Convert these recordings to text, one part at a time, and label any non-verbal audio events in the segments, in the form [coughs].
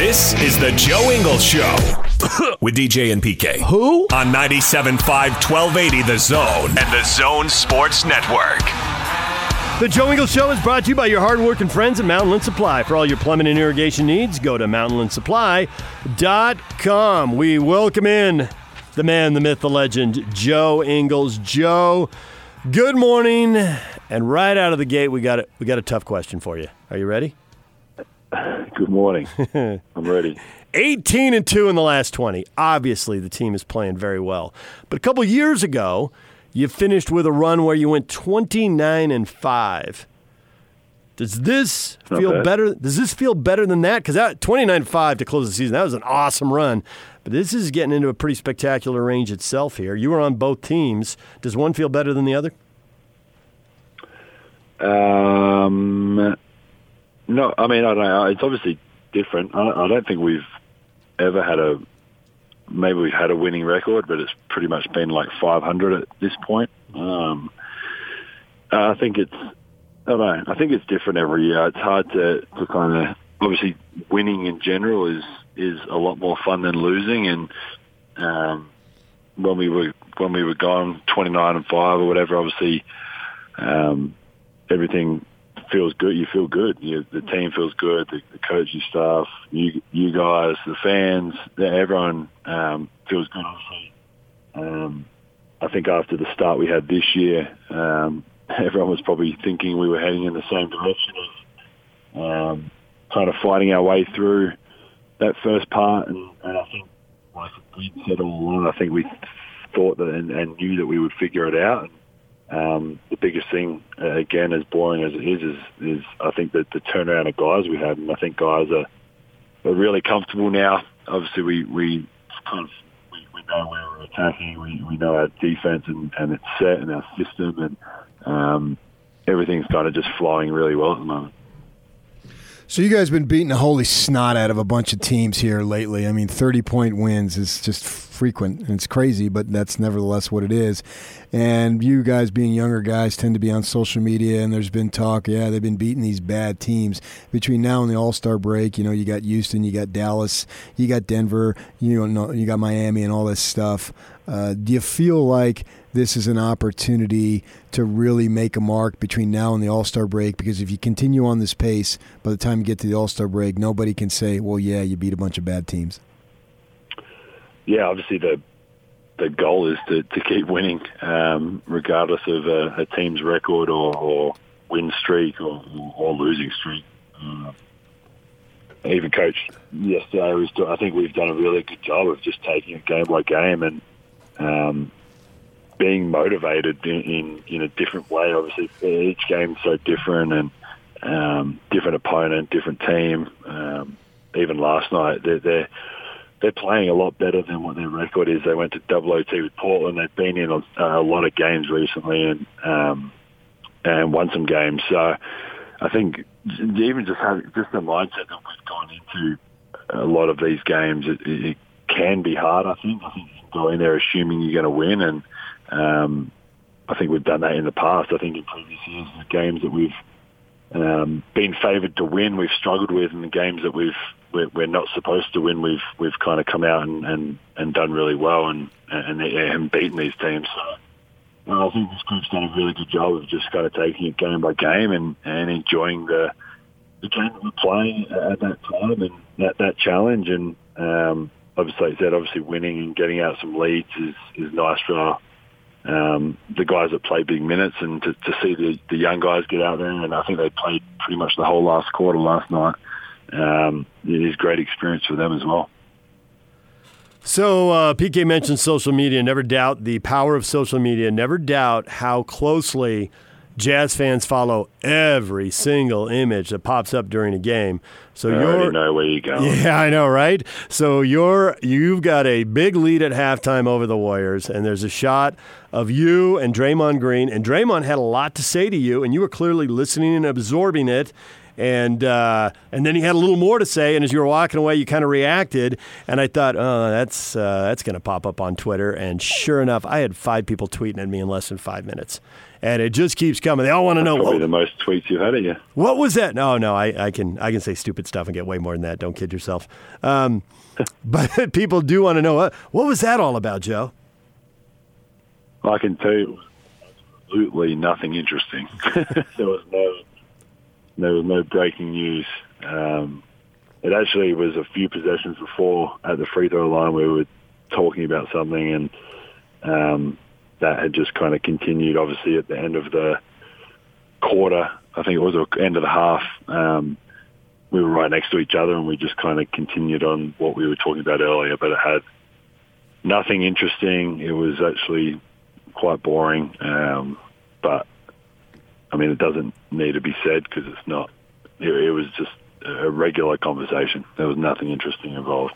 This is the Joe Ingles Show [coughs] with DJ and PK. Who? On 97.5 1280 The Zone and the Zone Sports Network. The Joe Ingles Show is brought to you by your hardworking friends at Mountainland Supply. For all your plumbing and irrigation needs, go to mountainlandsupply.com. We welcome in the man, the myth, the legend, Joe Ingles. Joe, good morning. And right out of the gate, we got a, we got a tough question for you. Are you ready? Good morning. [laughs] I'm ready. 18 and 2 in the last 20. Obviously, the team is playing very well. But a couple years ago, you finished with a run where you went 29 and 5. Does this Not feel bad. better? Does this feel better than that? Because that 29 5 to close the season, that was an awesome run. But this is getting into a pretty spectacular range itself here. You were on both teams. Does one feel better than the other? Um, no, I mean, I don't know. It's obviously different. I, I don't think we've ever had a, maybe we've had a winning record, but it's pretty much been like 500 at this point. Um, I think it's, I don't know. I think it's different every year. It's hard to, to kind of, obviously winning in general is, is a lot more fun than losing. And, um, when we were, when we were gone 29 and five or whatever, obviously, um, everything feels good. You feel good. You, the team feels good. The, the coaching staff, you, you guys, the fans, everyone um, feels good. Obviously, um, I think after the start we had this year, um, [laughs] everyone was probably thinking we were heading in the same direction of um, kind of fighting our way through that first part. And, and I think, like we said all along, I think we thought that and, and knew that we would figure it out. Um, the biggest thing, uh, again, as boring as it is, is, is I think that the turnaround of guys we had, and I think guys are, are really comfortable now. Obviously, we we kind of we, we know where we're attacking. We we know our defense and, and it's set and our system, and um, everything's kind of just flowing really well at the moment. So you guys have been beating the holy snot out of a bunch of teams here lately. I mean, 30 point wins is just frequent and it's crazy, but that's nevertheless what it is. And you guys being younger guys tend to be on social media and there's been talk, yeah, they've been beating these bad teams. Between now and the All-Star break, you know, you got Houston, you got Dallas, you got Denver, you know, you got Miami and all this stuff. Uh, do you feel like this is an opportunity to really make a mark between now and the All Star break? Because if you continue on this pace, by the time you get to the All Star break, nobody can say, "Well, yeah, you beat a bunch of bad teams." yeah, obviously the the goal is to, to keep winning, um, regardless of a, a team's record or, or win streak or, or losing streak. Uh, even coach yesterday was. I think we've done a really good job of just taking it game by game and um, being motivated in, in in a different way. Obviously, each game's so different and um, different opponent, different team. Um, even last night, they're, they're they're playing a lot better than what their record is. They went to double OT with Portland. They've been in a, a lot of games recently and um, and won some games. So I think even just having just the mindset that we've gone into a lot of these games, it, it can be hard. I think. I think go in there assuming you're going to win, and um, I think we've done that in the past. I think in previous years, the games that we've um, been favoured to win, we've struggled with, and the games that we've we're, we're not supposed to win, we've we've kind of come out and, and, and done really well and and, and beaten these teams. So well, I think this group's done a really good job of just kind of taking it game by game and, and enjoying the the game that we're playing at that time and that that challenge. And um, obviously, said, obviously winning and getting out some leads is is nice for um, the guys that play big minutes and to, to see the, the young guys get out there. And I think they played pretty much the whole last quarter last night. Um, it is great experience for them as well. So uh, PK mentioned social media. Never doubt the power of social media. Never doubt how closely Jazz fans follow every single image that pops up during a game. So I you're already know where you're going. yeah, I know, right? So you're you've got a big lead at halftime over the Warriors, and there's a shot of you and Draymond Green, and Draymond had a lot to say to you, and you were clearly listening and absorbing it. And uh, and then he had a little more to say, and as you were walking away, you kind of reacted, and I thought, oh, that's uh, that's going to pop up on Twitter. And sure enough, I had five people tweeting at me in less than five minutes, and it just keeps coming. They all want to know Probably what, the most tweets you've had of you. what was that? No, no, I, I can I can say stupid stuff and get way more than that. Don't kid yourself. Um, [laughs] but [laughs] people do want to know what what was that all about, Joe? I can tell you, absolutely nothing interesting. [laughs] there was no, there was no breaking news. Um, it actually was a few possessions before at the free throw line we were talking about something, and um, that had just kind of continued. Obviously, at the end of the quarter, I think it was the end of the half. Um, we were right next to each other, and we just kind of continued on what we were talking about earlier. But it had nothing interesting. It was actually quite boring. Um, but I mean, it doesn't need to be said because it's not. It, it was just a regular conversation. There was nothing interesting involved.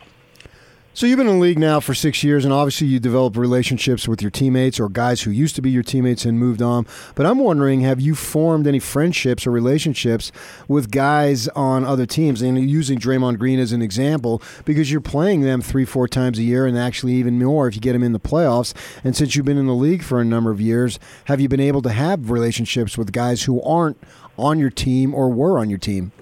So you've been in the league now for six years, and obviously you develop relationships with your teammates or guys who used to be your teammates and moved on. But I'm wondering, have you formed any friendships or relationships with guys on other teams? And using Draymond Green as an example, because you're playing them three, four times a year, and actually even more if you get them in the playoffs. And since you've been in the league for a number of years, have you been able to have relationships with guys who aren't on your team or were on your team?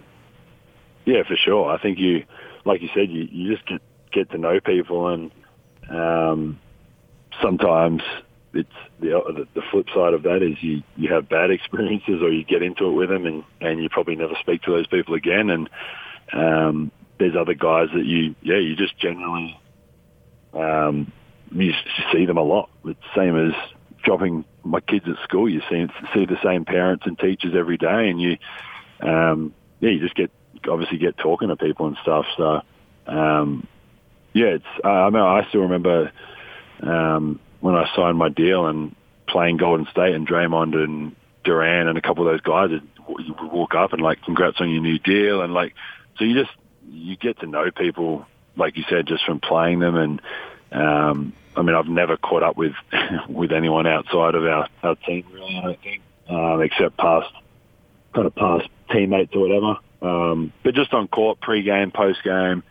Yeah, for sure. I think you, like you said, you, you just get get to know people, and um, sometimes it's the the flip side of that is you you have bad experiences, or you get into it with them, and and you probably never speak to those people again. And um, there's other guys that you yeah you just generally um, you see them a lot. It's the same as dropping my kids at school. You see see the same parents and teachers every day, and you um, yeah you just get obviously get talking to people and stuff. So um, yeah, it's uh, I mean I still remember um, when I signed my deal and playing Golden State and Draymond and Durant and a couple of those guys would, you would walk up and like congrats on your new deal and like so you just you get to know people like you said just from playing them and um, I mean I've never caught up with [laughs] with anyone outside of our, our team really I don't think um, except past kind of past teammates or whatever. Um, but just on court pre-game post-game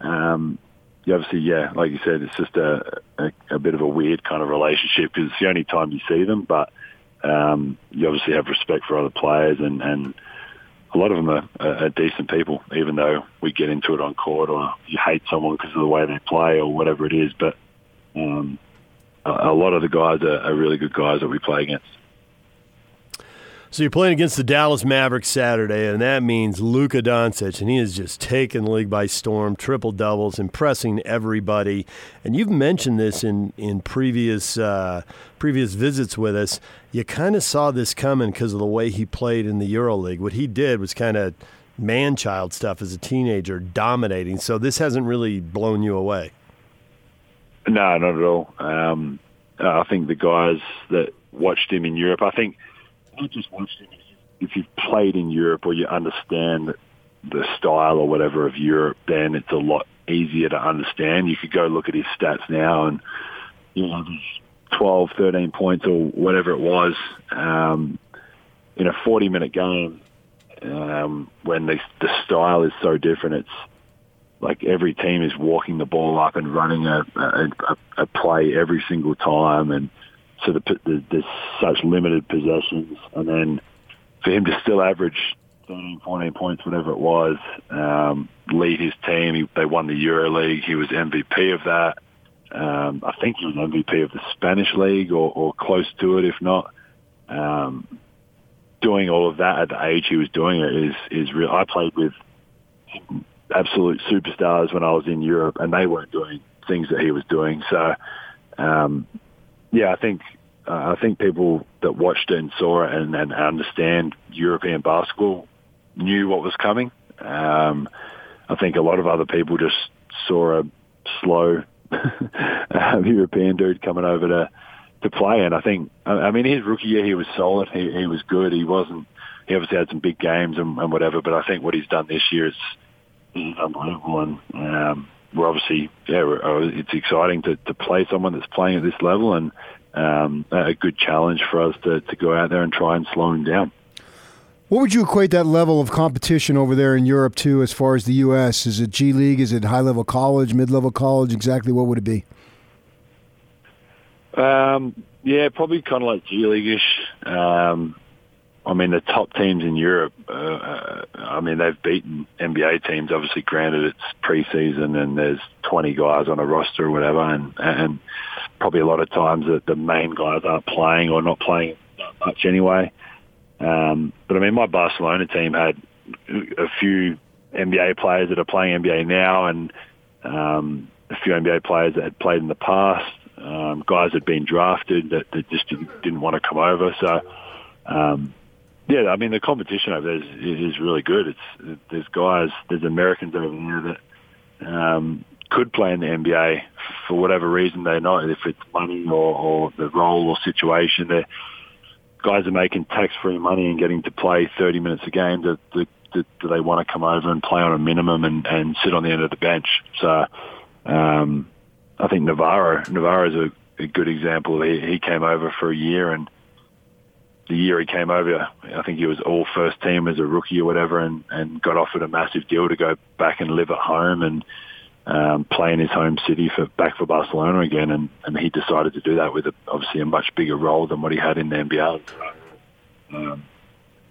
um, obviously, yeah, like you said, it's just a, a, a bit of a weird kind of relationship because it's the only time you see them. But um, you obviously have respect for other players, and, and a lot of them are, are, decent people, even though we get into it on court or you hate someone because of the way they play or whatever it is. But um, a, a lot of the guys are, are really good guys that we play against. So you're playing against the Dallas Mavericks Saturday, and that means Luka Doncic, and he has just taken the league by storm, triple doubles, impressing everybody. And you've mentioned this in in previous uh, previous visits with us. You kind of saw this coming because of the way he played in the EuroLeague. What he did was kind of man-child stuff as a teenager, dominating. So this hasn't really blown you away. No, not at all. Um, I think the guys that watched him in Europe, I think not just watched him. If you've played in Europe or you understand the style or whatever of Europe, then it's a lot easier to understand. You could go look at his stats now and, you know, 12, 13 points or whatever it was um, in a 40-minute game um, when the, the style is so different. It's like every team is walking the ball up and running a, a, a play every single time and – so the, the, there's such limited possessions, and then for him to still average 13, 14 points, whatever it was, um, lead his team. He, they won the Euro League. He was MVP of that. Um, I think he was MVP of the Spanish League or, or close to it, if not. Um, doing all of that at the age he was doing it is is real. I played with absolute superstars when I was in Europe, and they weren't doing things that he was doing. So, um, yeah, I think uh, I think people that watched it and saw it and, and understand European basketball knew what was coming. Um, I think a lot of other people just saw a slow [laughs] European dude coming over to to play. And I think, I mean, his rookie year he was solid. He, he was good. He wasn't. He obviously had some big games and, and whatever. But I think what he's done this year is, is unbelievable. And um, we're obviously, yeah, we're, uh, it's exciting to, to play someone that's playing at this level and um, a good challenge for us to, to go out there and try and slow him down. What would you equate that level of competition over there in Europe to as far as the U.S.? Is it G League? Is it high level college, mid level college? Exactly what would it be? Um, yeah, probably kind of like G League-ish. Um, I mean, the top teams in Europe, uh, uh I mean, they've beaten NBA teams. Obviously, granted it's preseason and there's 20 guys on a roster or whatever, and, and probably a lot of times that the main guys aren't playing or not playing much anyway. Um, but I mean, my Barcelona team had a few NBA players that are playing NBA now, and um, a few NBA players that had played in the past. Um, guys had been drafted that, that just didn't, didn't want to come over. So, um, yeah, I mean the competition over there is, is really good. It's there's guys, there's Americans over there that um, could play in the NBA for whatever reason they're not, if it's money or, or the role or situation. They're guys are making tax-free money and getting to play 30 minutes a game. Do, do, do, do they want to come over and play on a minimum and, and sit on the end of the bench? So. Um, I think Navarro Navarro is a, a good example. He, he came over for a year, and the year he came over, I think he was all first team as a rookie or whatever, and, and got offered a massive deal to go back and live at home and um, play in his home city for back for Barcelona again. And, and he decided to do that with a, obviously a much bigger role than what he had in the NBA. Um,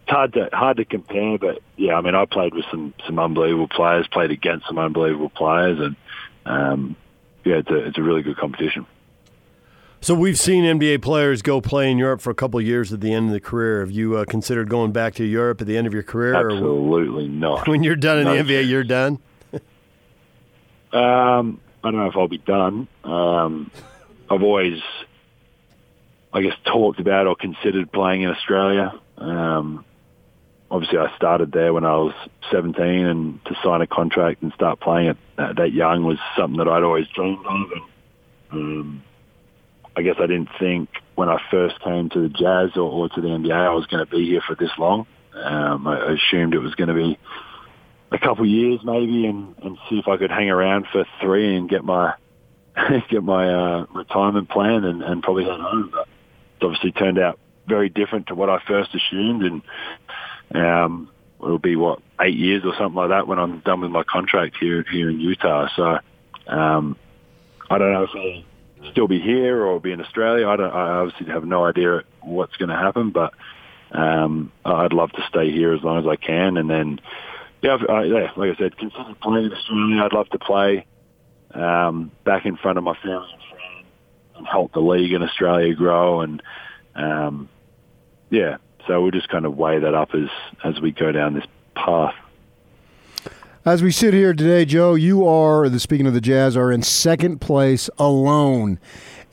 it's hard to hard to compare, but yeah, I mean, I played with some some unbelievable players, played against some unbelievable players, and um, yeah, it's a it's a really good competition. So we've seen NBA players go play in Europe for a couple of years at the end of the career. Have you uh, considered going back to Europe at the end of your career? Absolutely not. When you're done in no. the NBA, you're done. um, I don't know if I'll be done. Um, I've always, I guess, talked about or considered playing in Australia. Um, obviously I started there when I was 17 and to sign a contract and start playing it uh, that young was something that I'd always dreamed of. And, um, I guess I didn't think when I first came to the Jazz or, or to the NBA I was going to be here for this long. Um, I assumed it was going to be a couple of years maybe and, and see if I could hang around for three and get my [laughs] get my uh, retirement plan and, and probably head home. But it's obviously turned out very different to what I first assumed and um, it'll be what eight years or something like that when I'm done with my contract here here in Utah. So um, I don't know if I'll still be here or be in Australia. I don't. I obviously have no idea what's going to happen, but um, I'd love to stay here as long as I can. And then, yeah, I, yeah like I said, consider playing in Australia. I'd love to play um, back in front of my family and friends and help the league in Australia grow. And um, yeah, so we'll just kind of weigh that up as as we go down this path. As we sit here today, Joe, you are the speaking of the Jazz are in second place alone.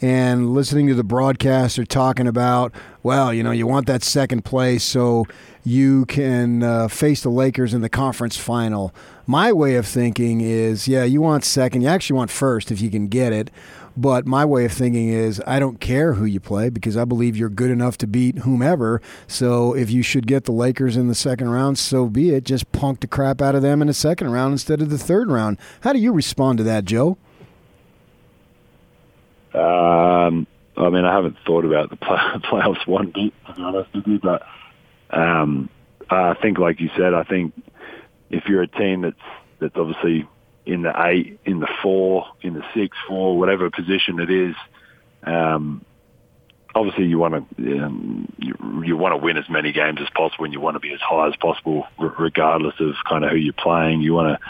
And listening to the broadcaster talking about, well, you know, you want that second place so you can uh, face the Lakers in the conference final. My way of thinking is, yeah, you want second. You actually want first if you can get it. But my way of thinking is I don't care who you play because I believe you're good enough to beat whomever. So if you should get the Lakers in the second round, so be it. Just punk the crap out of them in the second round instead of the third round. How do you respond to that, Joe? Um, I mean, I haven't thought about the play- [laughs] playoffs one bit, honest with you, but um, I think, like you said, I think if you're a team that's that's obviously in the eight, in the four, in the six, four, whatever position it is. Um, obviously, you want to um, you, you want to win as many games as possible, and you want to be as high as possible, r- regardless of kind of who you're playing. You want to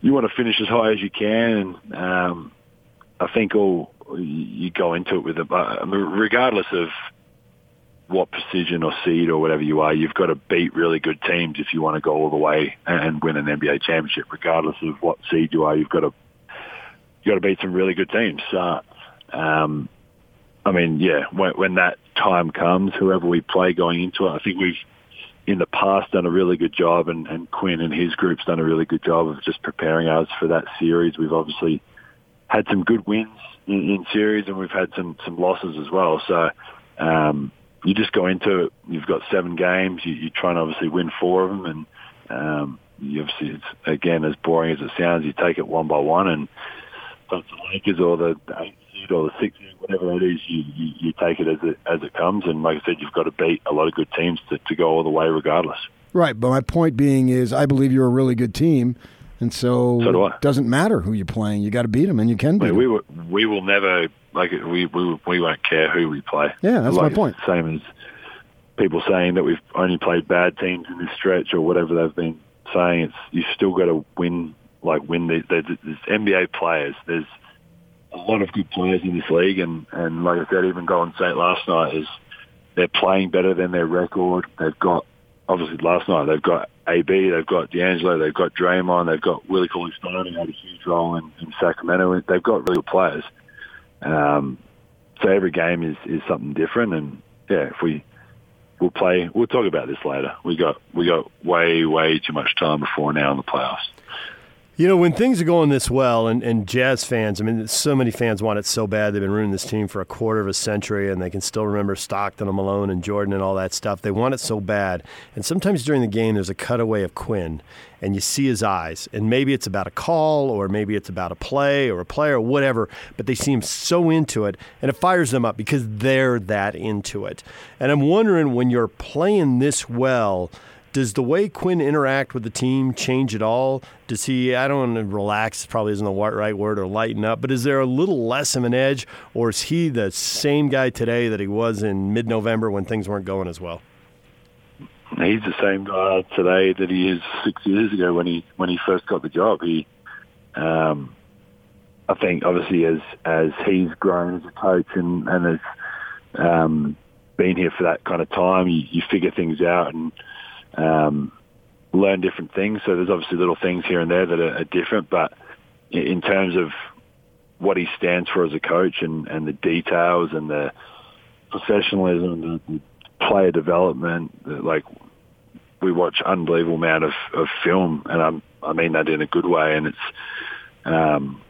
you want to finish as high as you can, and um, I think all you go into it with a, regardless of what precision or seed or whatever you are, you've got to beat really good teams if you want to go all the way and win an NBA championship. Regardless of what seed you are, you've got to you got to beat some really good teams. Uh, um, I mean, yeah, when, when that time comes, whoever we play going into it, I think we've in the past done a really good job, and, and Quinn and his group's done a really good job of just preparing us for that series. We've obviously had some good wins in, in series, and we've had some some losses as well. So um, you just go into it. You've got seven games. You, you try and obviously win four of them, and um, you obviously it's again as boring as it sounds. You take it one by one, and so it's the Lakers or the eighth seed or the six seed, whatever it is, you, you, you take it as it as it comes. And like I said, you've got to beat a lot of good teams to, to go all the way, regardless. Right, but my point being is, I believe you're a really good team, and so, So do it doesn't matter who you're playing. You got to beat them, and you can beat I them. we will, we will never like we we we won't care who we play. Yeah, that's my point. Same as people saying that we've only played bad teams in this stretch or whatever they've been saying. It's you still got to win. Like win the, the, there's NBA players. There's a lot of good players in this league, and and like I said, even Golden State last night is they're playing better than their record. They've got obviously last night they've got AB, they've got D'Angelo, they've got Draymond, they've got Willie Cauley-Stein who had a huge role in, in Sacramento. They've got really good players. Um, so every game is, is something different, and yeah, if we we'll play, we'll talk about this later. We got we got way way too much time before now in the playoffs. You know, when things are going this well, and, and Jazz fans, I mean, so many fans want it so bad. They've been rooting this team for a quarter of a century, and they can still remember Stockton and Malone and Jordan and all that stuff. They want it so bad. And sometimes during the game, there's a cutaway of Quinn, and you see his eyes. And maybe it's about a call, or maybe it's about a play or a player or whatever, but they seem so into it, and it fires them up because they're that into it. And I'm wondering when you're playing this well, does the way Quinn interact with the team change at all? Does he, I don't want to relax, probably isn't the right word, or lighten up, but is there a little less of an edge, or is he the same guy today that he was in mid November when things weren't going as well? He's the same guy today that he is six years ago when he when he first got the job. He, um, I think, obviously as as he's grown as a coach and and has um, been here for that kind of time, you, you figure things out and um, learn different things. So there's obviously little things here and there that are, are different, but in, terms of what he stands for as a coach and, and the details and the professionalism, the, player development, like we watch unbelievable amount of, of film, and I'm, I mean that in a good way. And it's um,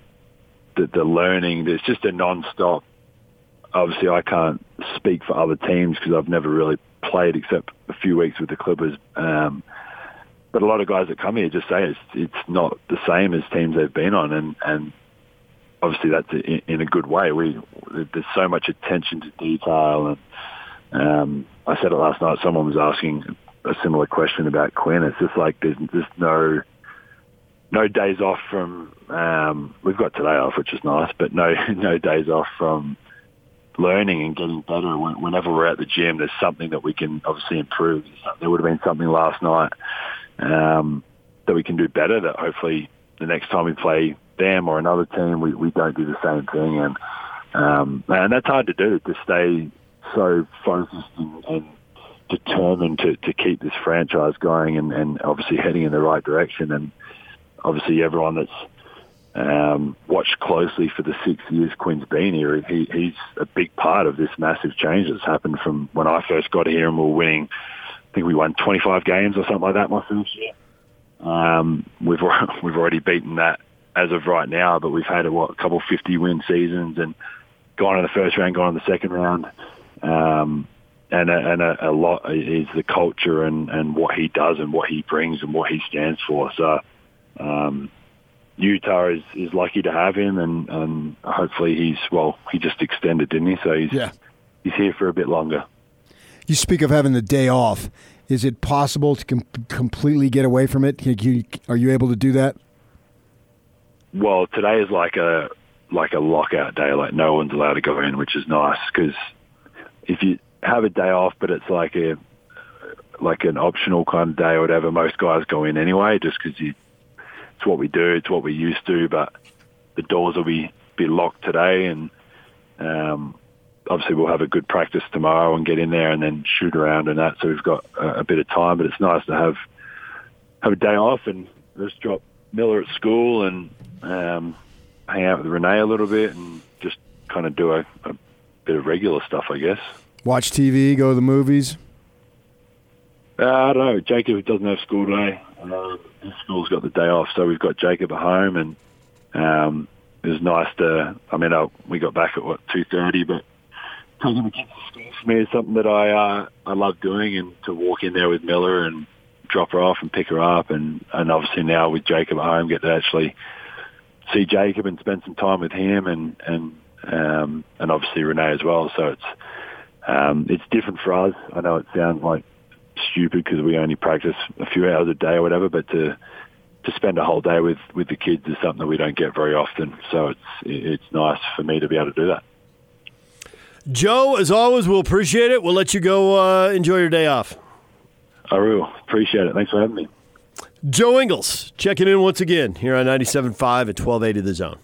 the, the learning. There's just a non-stop. Obviously, I can't speak for other teams because I've never really played except a few weeks with the Clippers. Um, but a lot of guys that come here just say it's it's not the same as teams they've been on, and and obviously that's in, in a good way. We there's so much attention to detail, and um, I said it last night. Someone was asking a similar question about Quinn. It's just like there's just no no days off from. Um, we've got today off, which is nice, but no [laughs] no days off from learning and getting better. Whenever we're at the gym, there's something that we can obviously improve. There would have been something last night um, that we can do better. That hopefully the next time we play them or another team, we, we don't do the same thing. And um, and that's hard to do to stay so focused and, and determined to, to keep this franchise going and, and obviously heading in the right direction. And obviously everyone that's um, watched closely for the six years Quinn's been here, he, he's a big part of this massive change that's happened from when I first got here and we were winning. I think we won 25 games or something like that my first year. Um, we've [laughs] we've already beaten that as of right now, but we've had a, what, a couple 50 win seasons and gone in the first round, gone in the second round. Um, and a, and a, a lot is the culture and, and what he does and what he brings and what he stands for. So, um, Utah is, is lucky to have him, and, and hopefully he's well. He just extended, didn't he? So he's Yeah. he's here for a bit longer. You speak of having the day off. Is it possible to com- completely get away from it? You- are you able to do that? Well, today is like a like a lockout day. Like no one's allowed to go in, which is nice because if you have a day off, but it's like a like an optional kind of day or whatever, most guys go in anyway, just because it's what we do, it's what we used to. But the doors will be be locked today, and um, obviously we'll have a good practice tomorrow and get in there and then shoot around and that. So we've got a, a bit of time, but it's nice to have have a day off and just drop Miller at school and um, hang out with Renee a little bit and just kind of do a, a bit of regular stuff, I guess. Watch TV, go to the movies. Uh, I don't know. Jacob doesn't have school today. Uh, school's got the day off, so we've got Jacob at home, and um, it was nice to. I mean, I, we got back at what two thirty, but taking the kids to school for me is something that I uh, I love doing, and to walk in there with Miller and drop her off and pick her up, and and obviously now with Jacob at home, get to actually see Jacob and spend some time with him, and and um, and obviously Renee as well. So it's um, it's different for us. I know it sounds like stupid because we only practice a few hours a day or whatever, but to to spend a whole day with with the kids is something that we don't get very often. So it's it's nice for me to be able to do that. Joe, as always, we'll appreciate it. We'll let you go uh, enjoy your day off. I will appreciate it. Thanks for having me. Joe Ingles checking in once again here on 97.5 at 1280 The Zone.